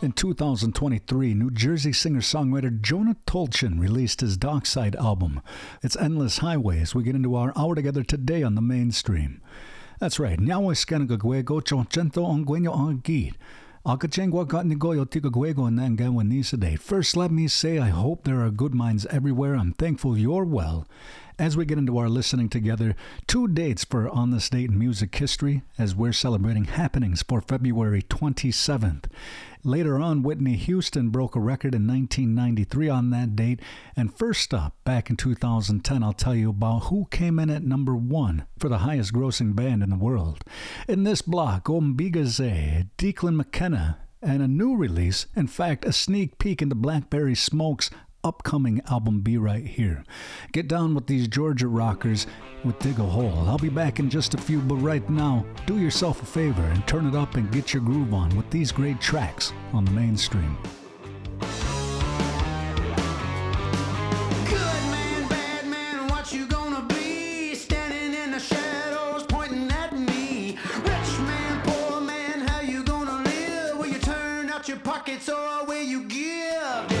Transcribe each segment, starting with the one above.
In 2023, New Jersey singer songwriter Jonah Tolchin released his Dark Side album. It's Endless Highway as we get into our hour together today on the mainstream. That's right, Nyawa Skanagagwego Chonchento Ongueno Angit. First, let me say I hope there are good minds everywhere. I'm thankful you're well. As we get into our listening together, two dates for On This Date in Music History as we're celebrating happenings for February 27th. Later on, Whitney Houston broke a record in 1993 on that date. And first up, back in 2010, I'll tell you about who came in at number one for the highest grossing band in the world. In this block, OMBIIGIZI, Declan McKenna, and a new release, in fact, a sneak peek into Blackberry Smoke's upcoming album Be Right Here. Get down with these Georgia rockers with Dig a Hole. I'll be back in just a few, but right now, do yourself a favor and turn it up and get your groove on with these great tracks on the mainstream. Good man, bad man, what you gonna be? Standing in the shadows pointing at me. Rich man, poor man, how you gonna live? Will you turn out your pockets or where you give.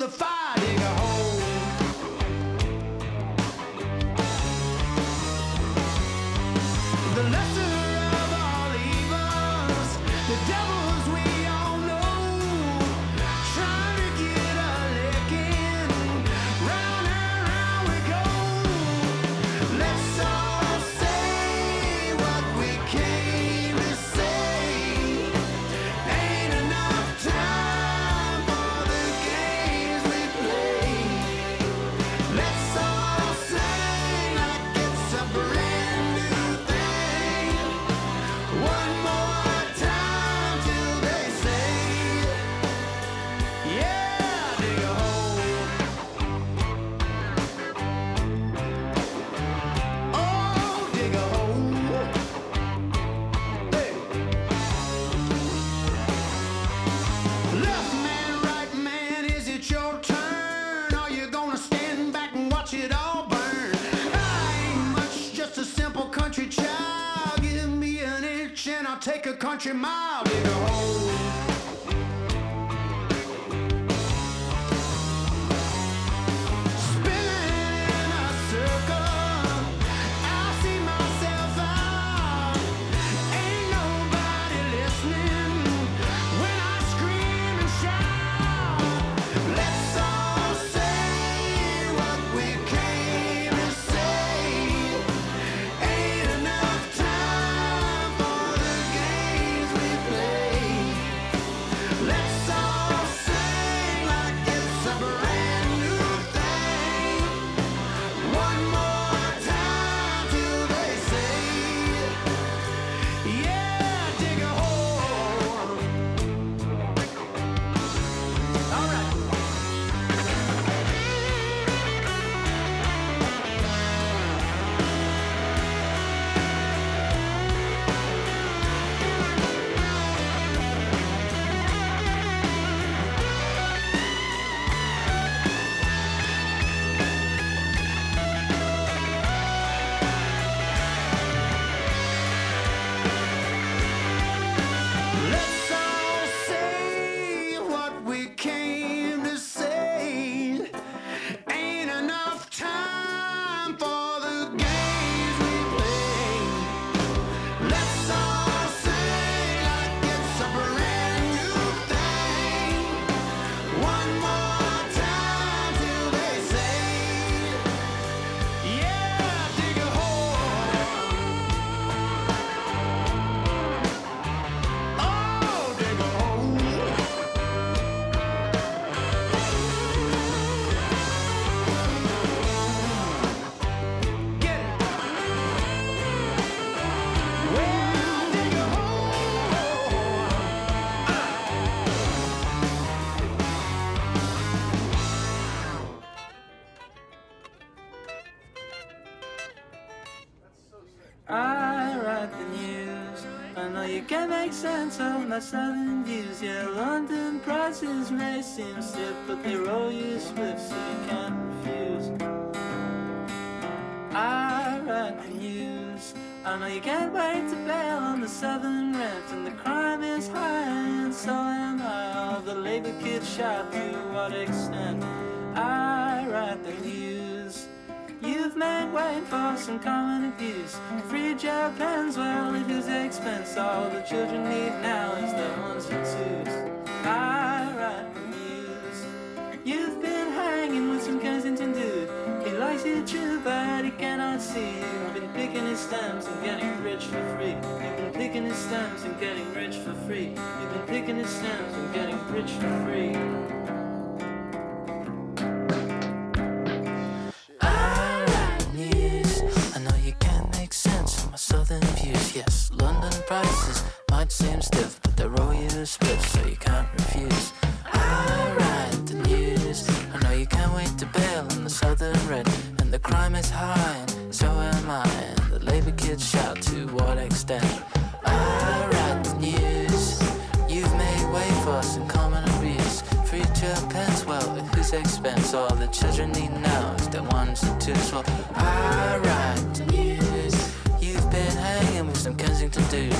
the fire. A country my southern views. Yeah, London prices may seem stiff, but they roll you swift, so you can't refuse. I write the news. I know you can't wait to bail on the southern rent, and the crime is high, and so am I. All the labor kids shout to what extent? I write the news. You've made for some common abuse. Free jail pens, well, at whose expense? All the children need now is the ones who choose. I write the news. You've been hanging with some Kensington dude. He likes you true, but he cannot see. You've been picking his stems and getting rich for free. You've been picking his stems and getting rich for free. You've been picking his stems and getting rich for free. Might stiff, but they're all you split, so you can't refuse. I write the news. I know you can't wait to bail on the southern red, and the crime is high, and so am I. And the labor kids shout to what extent? I write the news. You've made way for some common abuse. Free jail pens, well, at whose expense? All the children need now is the ones and twos. Well, I write the news. You've been hanging with some Kensington dude.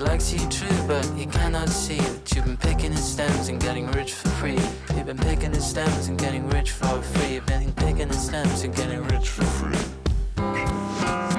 Likes you true, but he cannot see that you've been picking his stems and getting rich for free. You've been picking his stems and getting rich for free. You've been picking his stems and getting rich for free.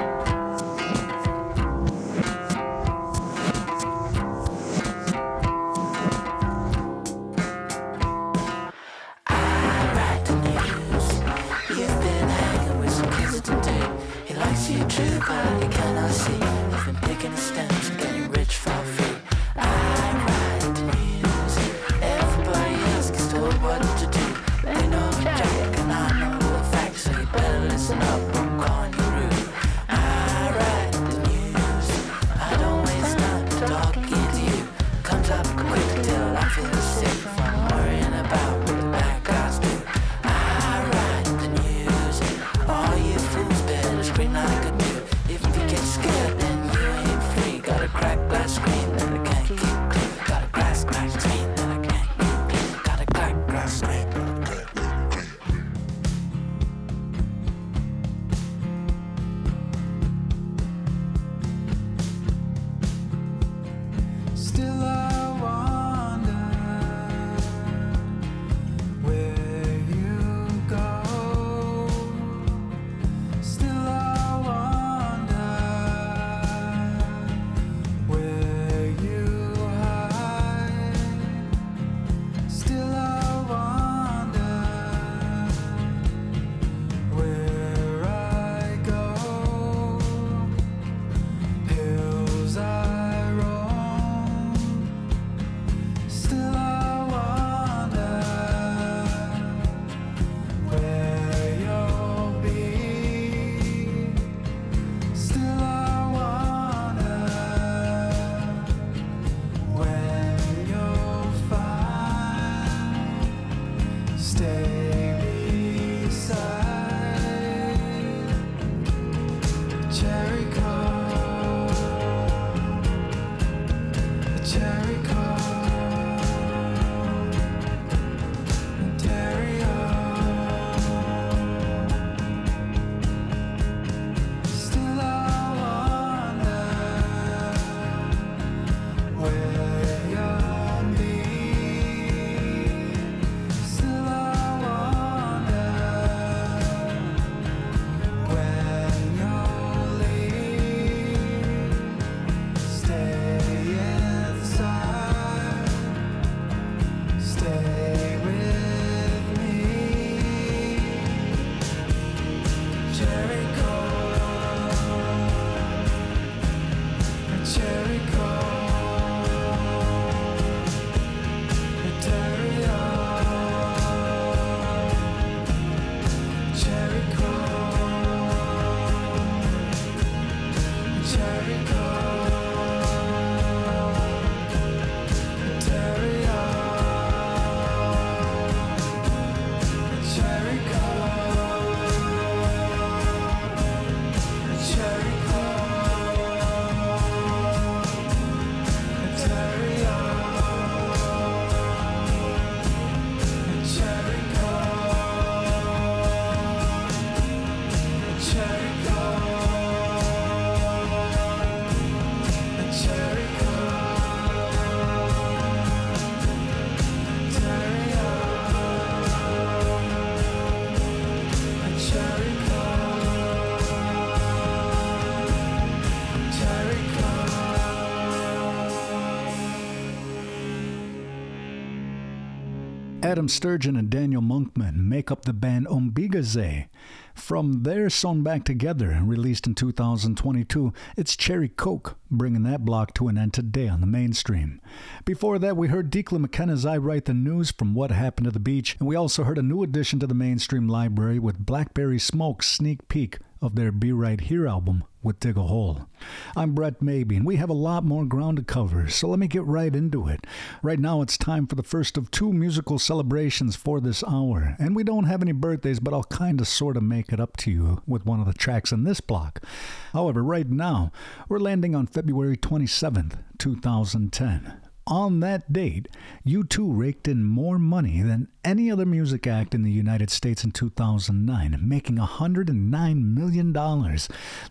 Adam Sturgeon and Daniel Monkman make up the band OMBIIGIZI. From their Sewn Back Together, released in 2022, it's Cherry Coke, bringing that block to an end today on the mainstream. Before that, we heard Declan McKenna's I Write the News from What Happened to the Beach, and we also heard a new addition to the mainstream library with Blackberry Smoke's sneak peek of their Be Right Here album with Dig a Hole. I'm Brett Maybe, and we have a lot more ground to cover, so let me get right into it. Right now, it's time for the first of two musical celebrations for this hour, and we don't have any birthdays, but I'll kind of sort of make it up to you with one of the tracks in this block. However, right now, we're landing on February 27th, 2010. On that date, U2 raked in more money than any other music act in the United States in 2009, making $109 million.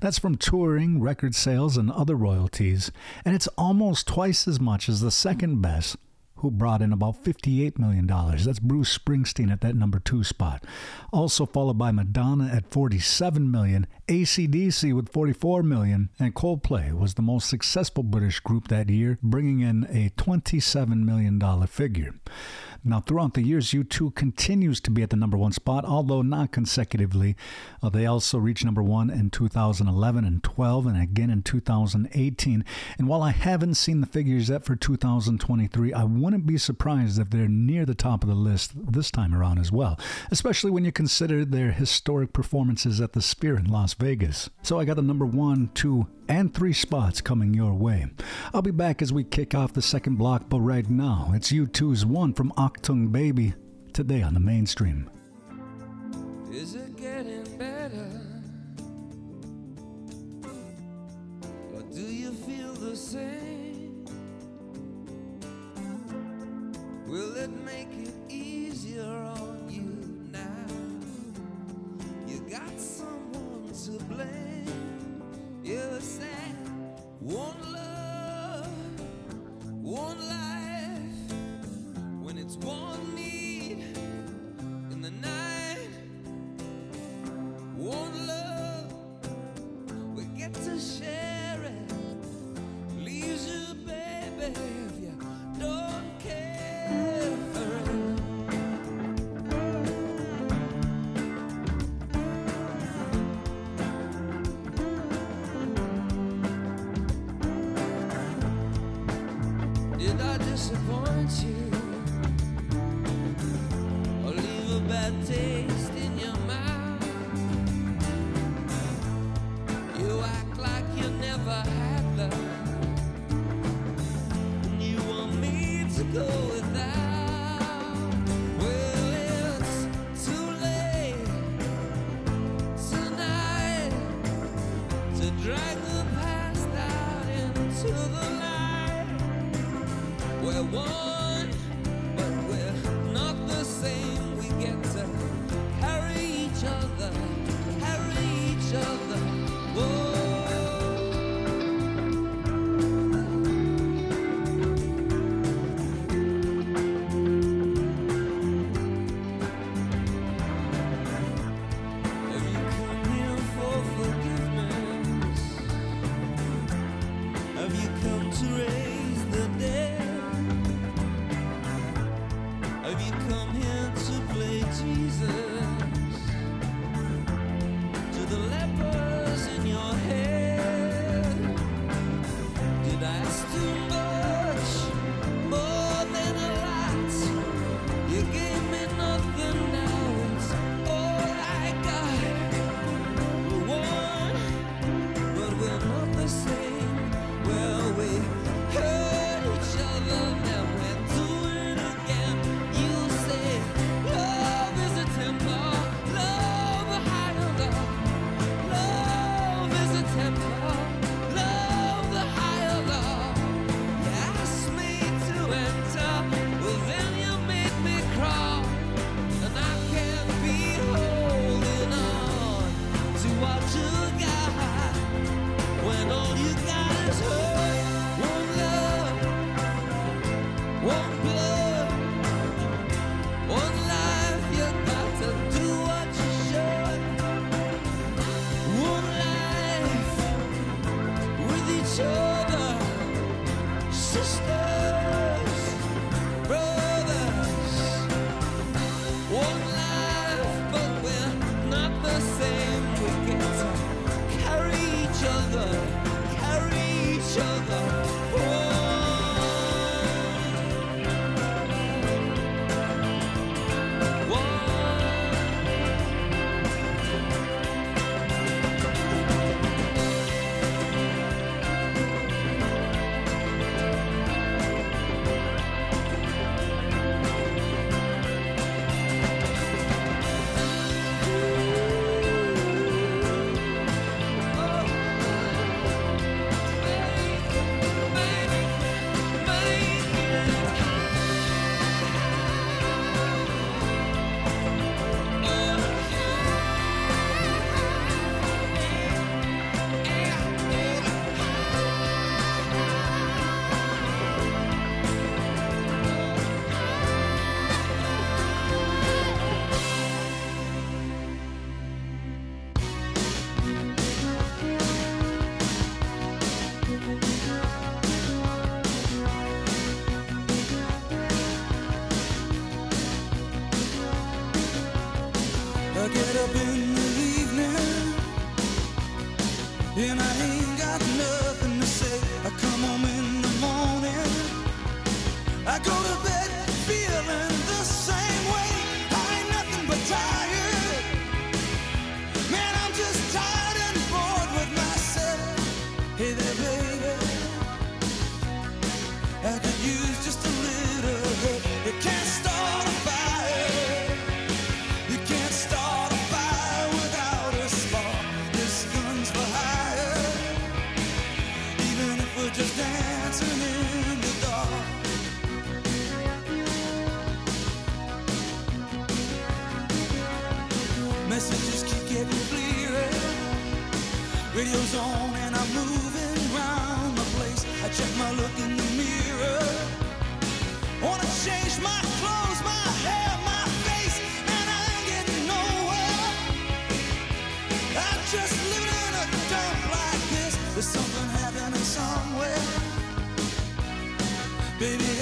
That's from touring, record sales, and other royalties, and it's almost twice as much as the second best who brought in about $58 million. That's Bruce Springsteen at that number two spot. Also followed by Madonna at 47 million, ACDC with 44 million, and Coldplay was the most successful British group that year, bringing in a $27 million figure. Now, throughout the years, U2 continues to be at the number one spot, although not consecutively. Uh, they also reached number one in 2011 and 12, and again in 2018. And while I haven't seen the figures yet for 2023, I wouldn't be surprised if they're near the top of the list this time around as well, especially when you consider their historic performances at the Sphere in Las Vegas. So I got the number one, two, and three spots coming your way. I'll be back as we kick off the second block, but right now, it's U2's one from Achtung Baby today on the mainstream. Is it getting better? Or do you feel the same? Will it make it easier on you now? You got someone to blame. Have you come here to play Jesus? To the leper.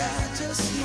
I just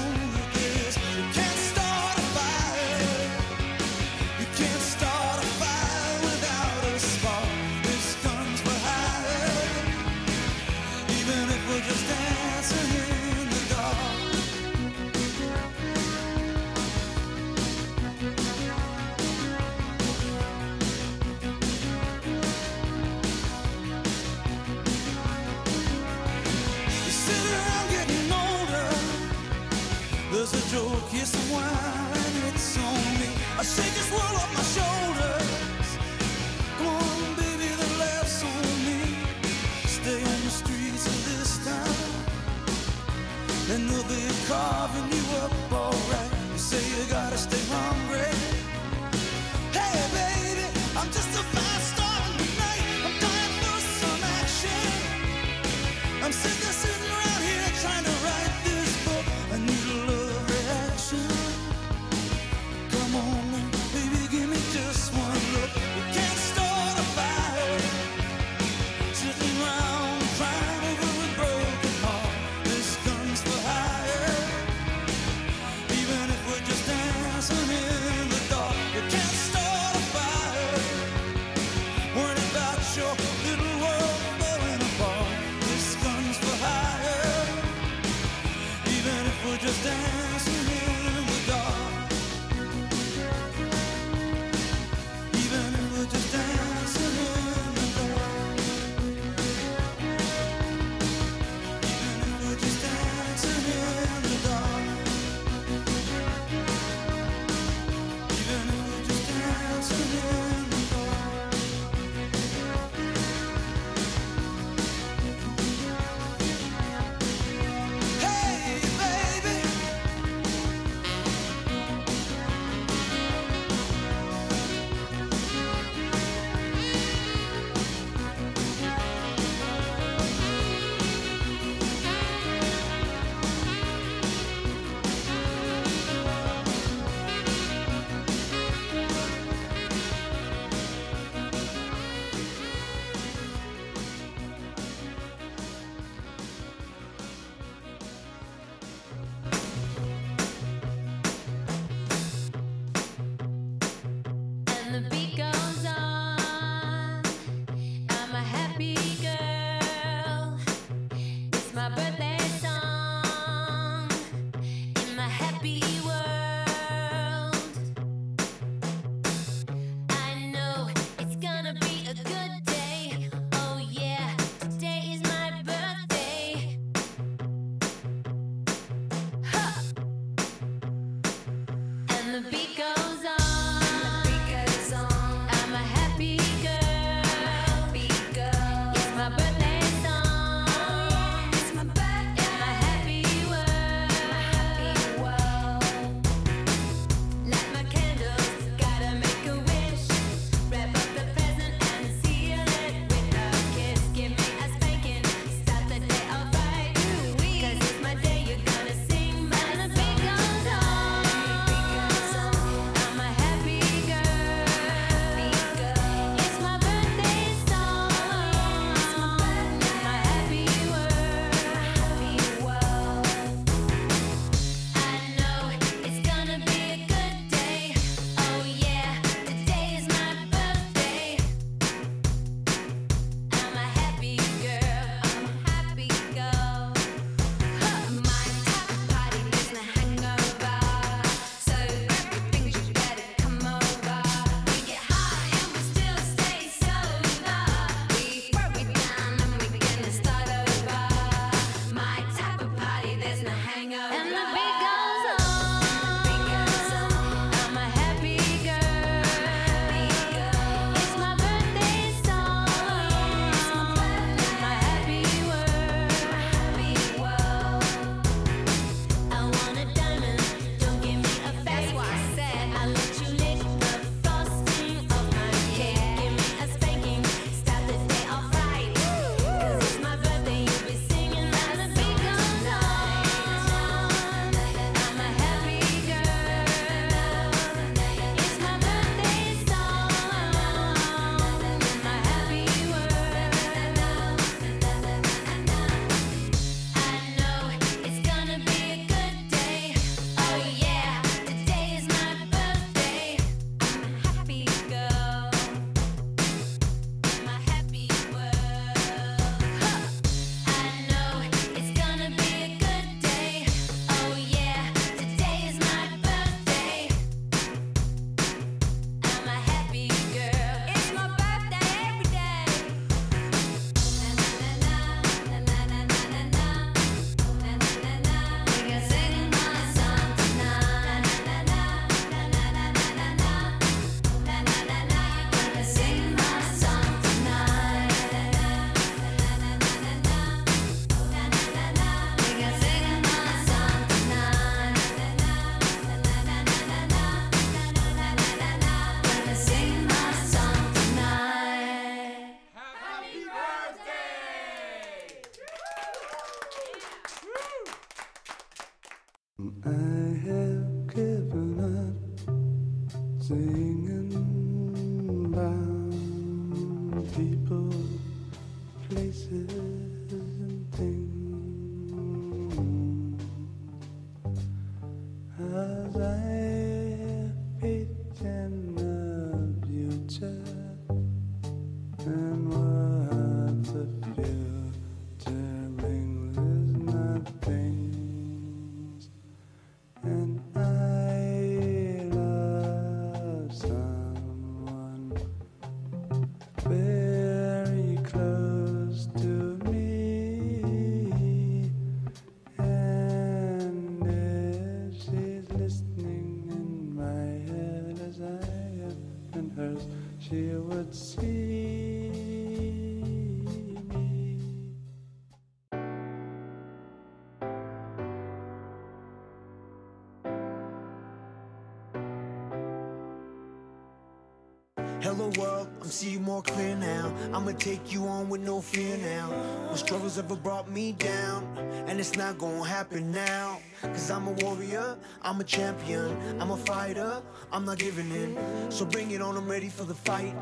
World, I'm seeing more clear now. I'ma take you on with no fear now. My struggles ever brought me down, and it's not gonna happen now. Cause I'm a warrior, I'm a champion, I'm a fighter, I'm not giving in. So bring it on, I'm ready for the fight.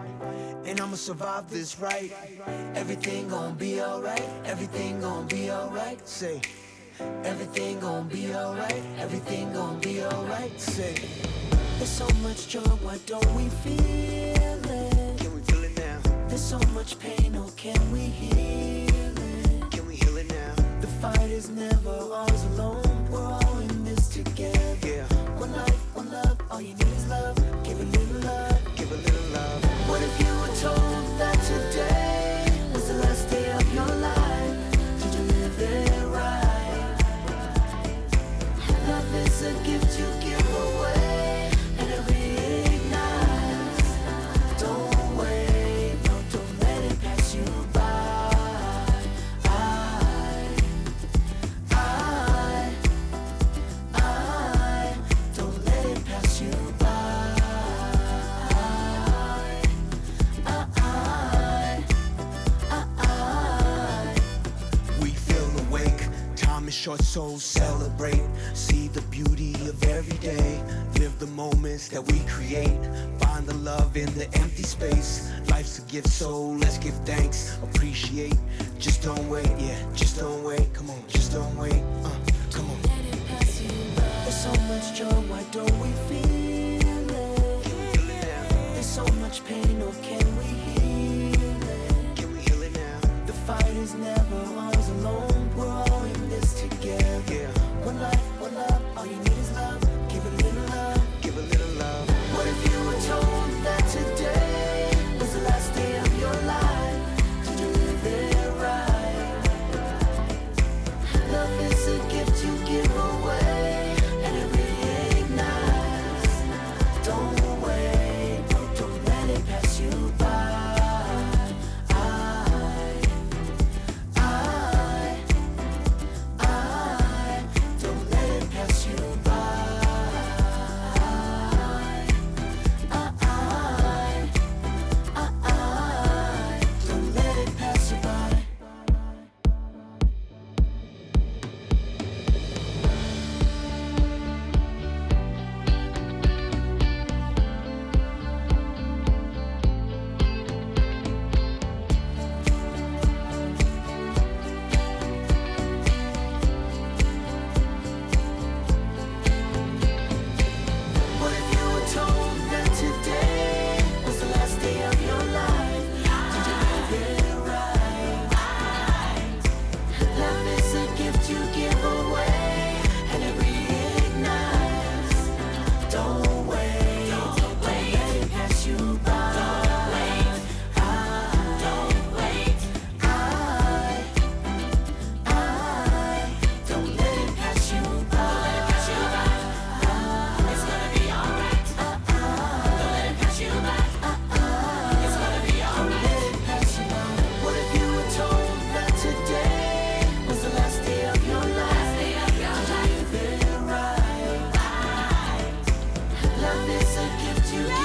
And I'ma survive this right. Everything gonna be alright, everything gonna be alright. Say, everything gonna be alright, everything gonna be alright. Say, There's so much joy, why don't we feel There's so much pain, oh, can we heal it? Can we heal it now? The fight is never ours alone, we're all in this together. Yeah, One life, one love, all you need short, so celebrate. See the beauty of every day. Live the moments that we create. Find the love in the empty space. Life's a gift, so let's give thanks. Appreciate. Just don't wait, yeah. Just don't wait. Come on, just don't wait. Uh, come on. let it pass you by. There's so much joy, why don't we feel it? Feel it. There's so much pain, oh, can we heal it? Can we heal it now? The fight is never ours alone. you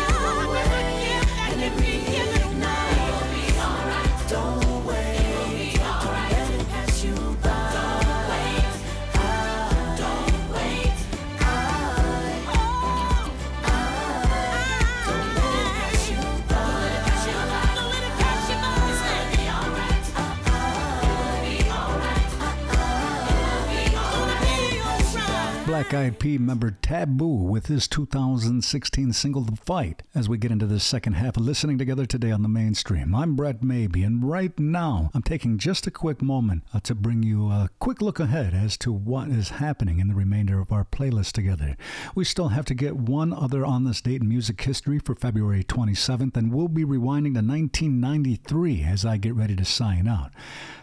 Black Eyed Pea member Taboo with his 2016 single The Fight as we get into the second half of listening together today on the mainstream. I'm Brett Maybee, and right now I'm taking just a quick moment uh, to bring you a quick look ahead as to what is happening in the remainder of our playlist together. We still have to get one other on this date in music history for February 27th, and we'll be rewinding to 1993 as I get ready to sign out.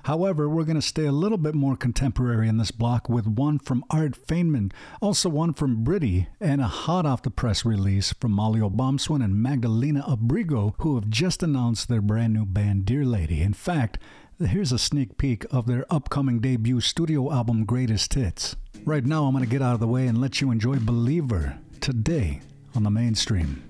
However, we're going to stay a little bit more contemporary in this block with one from Art Feynman, also one from Britti, and a hot off the press release from Mali Obomsawin and Magdalena Abrego, who have just announced their brand new band Deerlady. In fact, here's a sneak peek of their upcoming debut studio album Greatest Hits. Right now, I'm going to get out of the way and let you enjoy Believer today on the mainstream.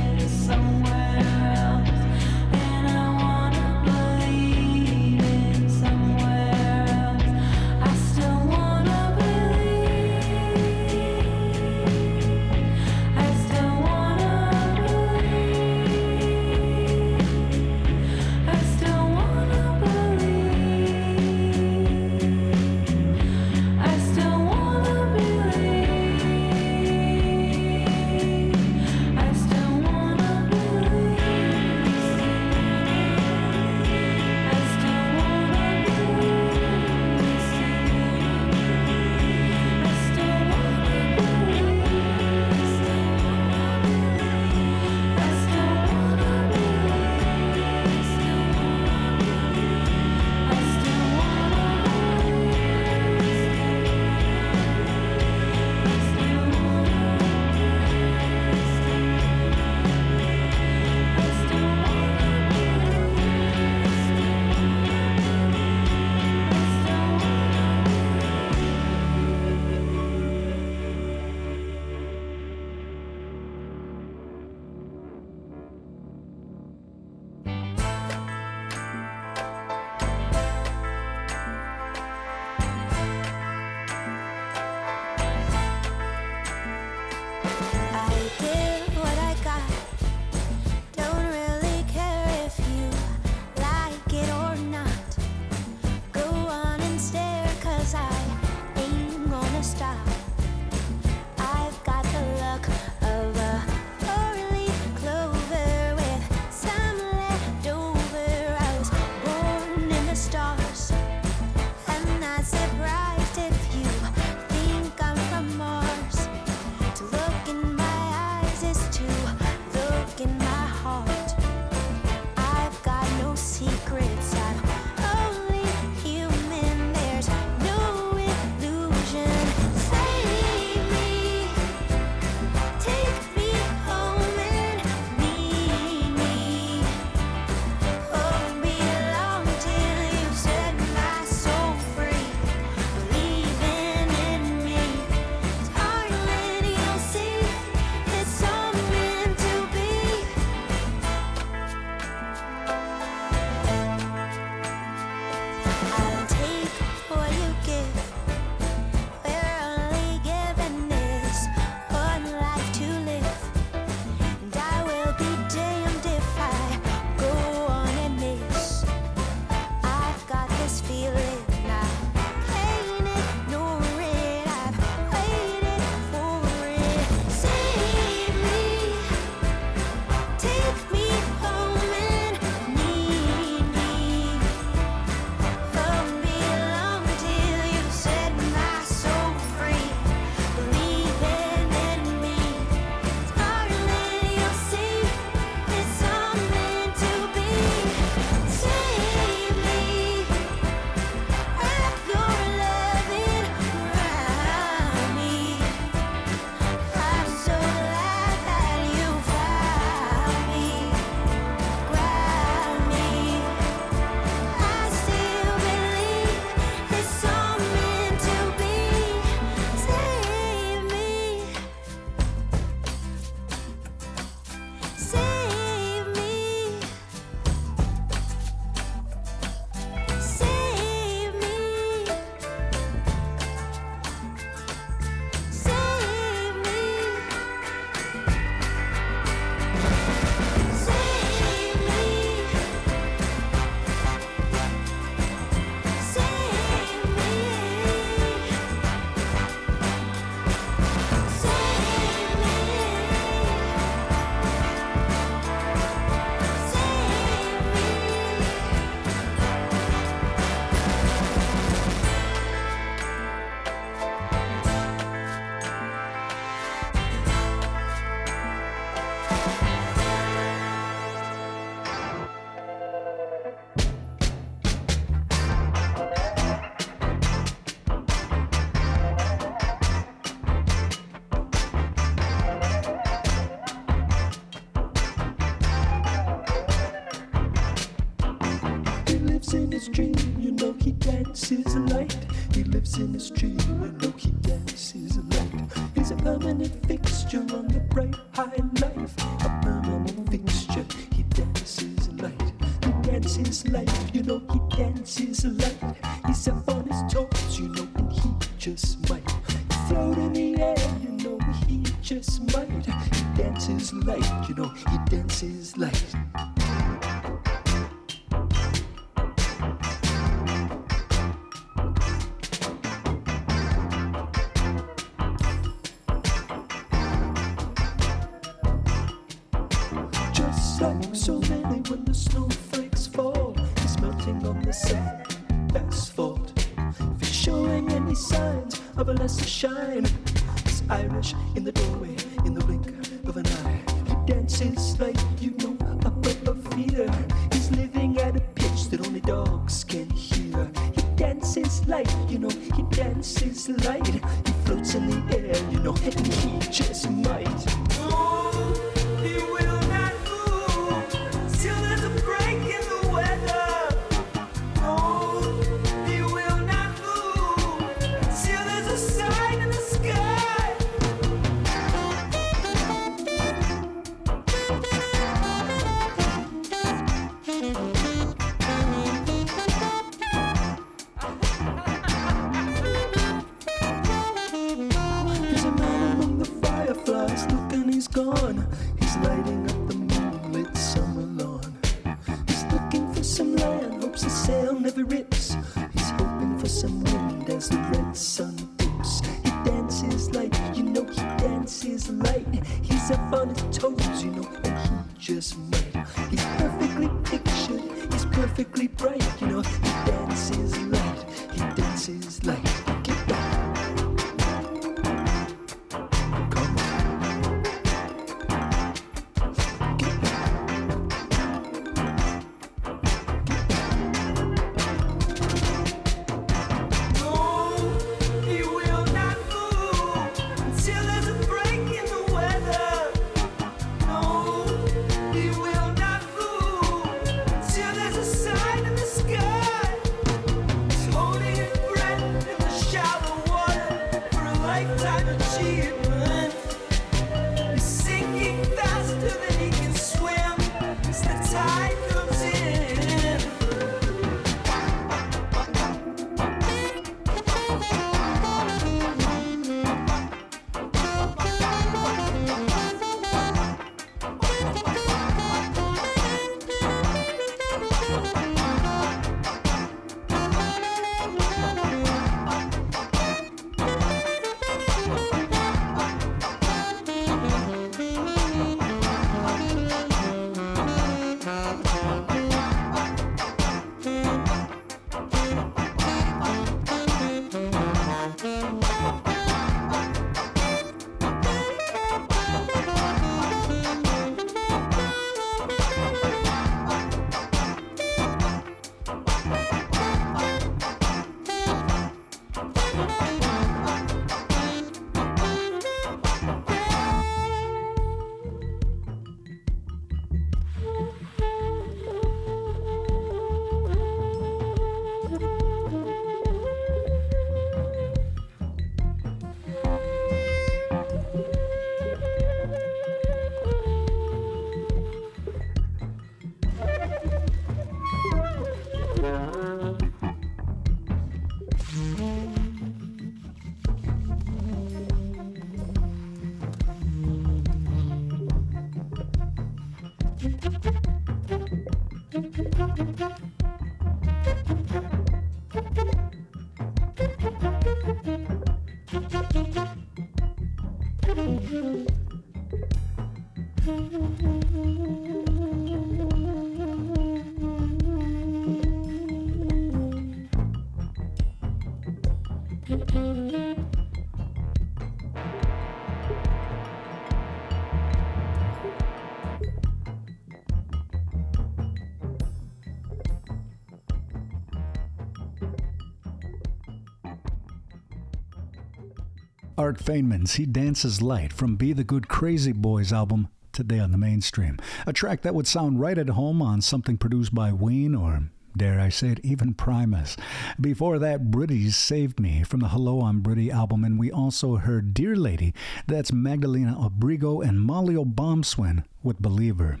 Art Feynman's He Dances Light from Be the Good Crazy Boys album today on the mainstream. A track that would sound right at home on something produced by Ween or Dare I say it, even Primus. Before that, Britti's Saved Me from the Hello I'm Britti album, and we also heard Deerlady, that's Magdalena Abrego and Mali Obomsawin with Believer.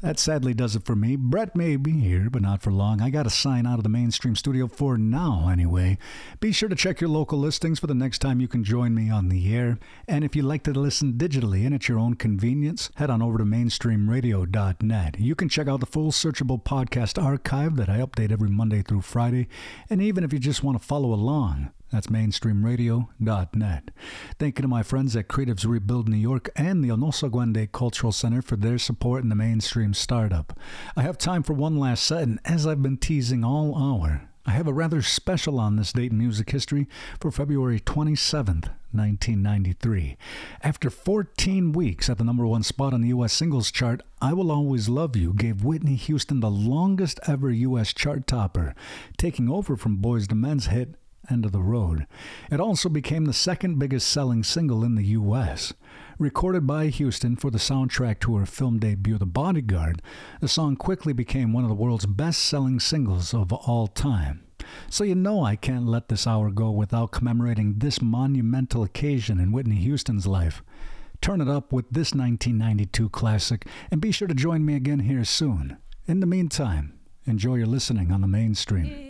That sadly does it for me. Brett may be here, but not for long. I got to sign out of the mainstream studio for now, anyway. Be sure to check your local listings for the next time you can join me on the air. And if you like to listen digitally and at your own convenience, head on over to mainstreamradio.net. You can check out the full searchable podcast archive that I update every Monday through Friday. And even if you just want to follow along, that's mainstreamradio.net. Thank you to my friends at Creatives Rebuild New York and the Onosa Onöhsagwë:de' Cultural Center for their support in the mainstream startup. I have time for one last set, and as I've been teasing all hour, I have a rather special on this date in music history for February 27th, 1993. After 14 weeks at the number one spot on the U.S. singles chart, I Will Always Love You gave Whitney Houston the longest ever U.S. chart topper, taking over from Boyz II Men's hit End of the Road. It also became the second biggest selling single in the U.S. Recorded by Houston for the soundtrack to her film debut, The Bodyguard, the song quickly became one of the world's best selling singles of all time. So you know I can't let this hour go without commemorating this monumental occasion in Whitney Houston's life. Turn it up with this 1992 classic, and be sure to join me again here soon. In the meantime, enjoy your listening on the mainstream.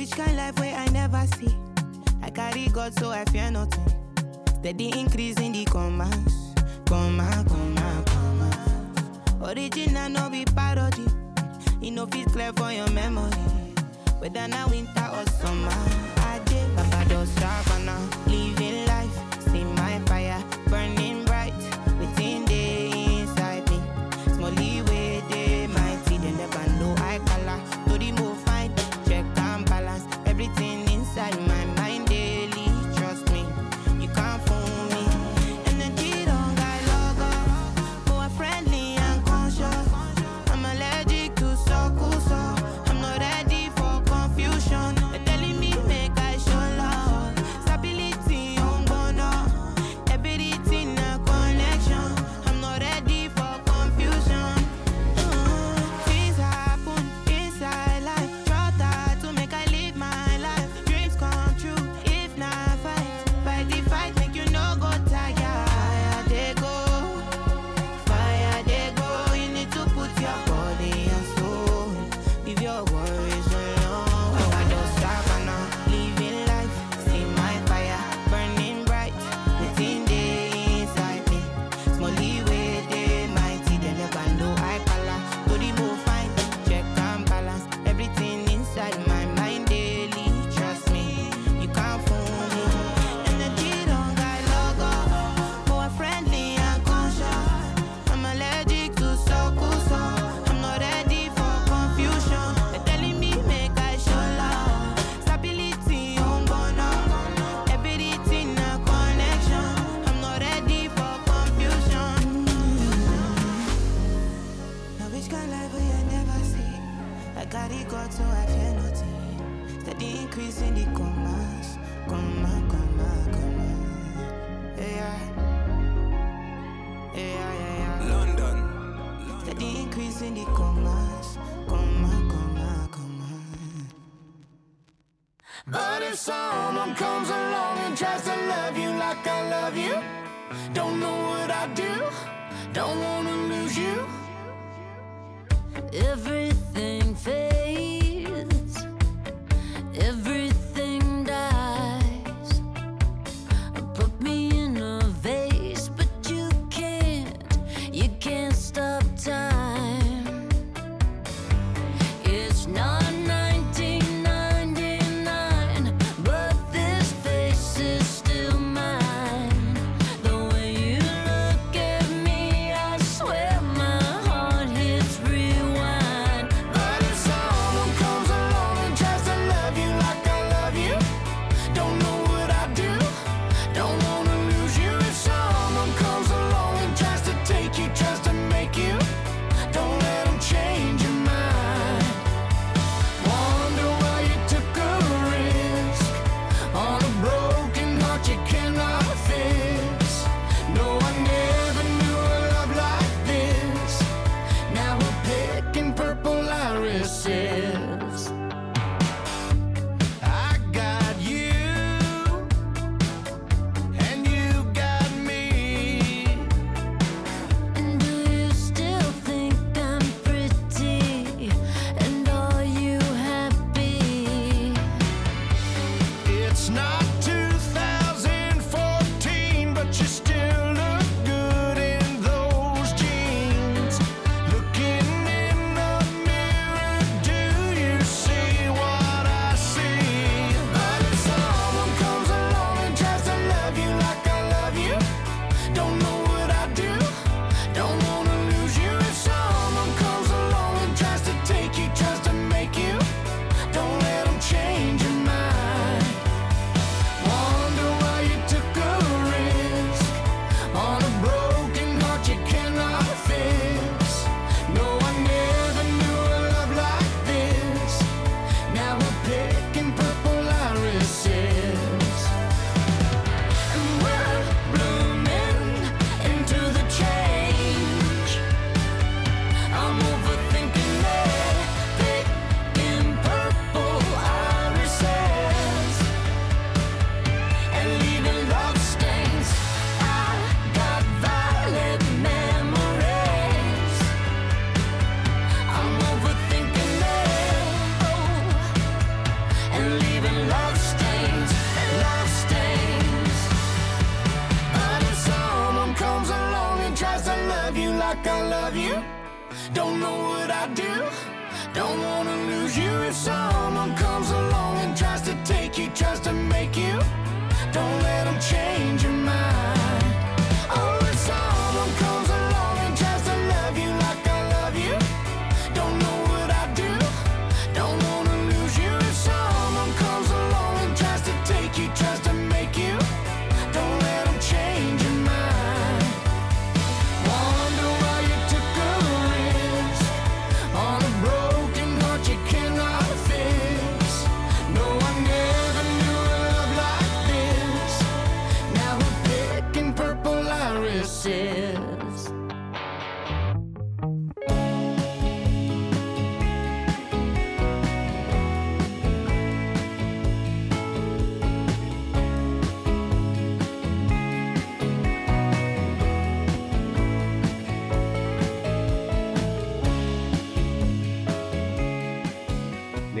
Which kind life where I never see? I carry God, so I fear nothing. Steady increase in the commas, comma, comma, comma. Original no be parody. It no feel clear for your memory. Whether na winter or summer, I did Baba Dosa, Leave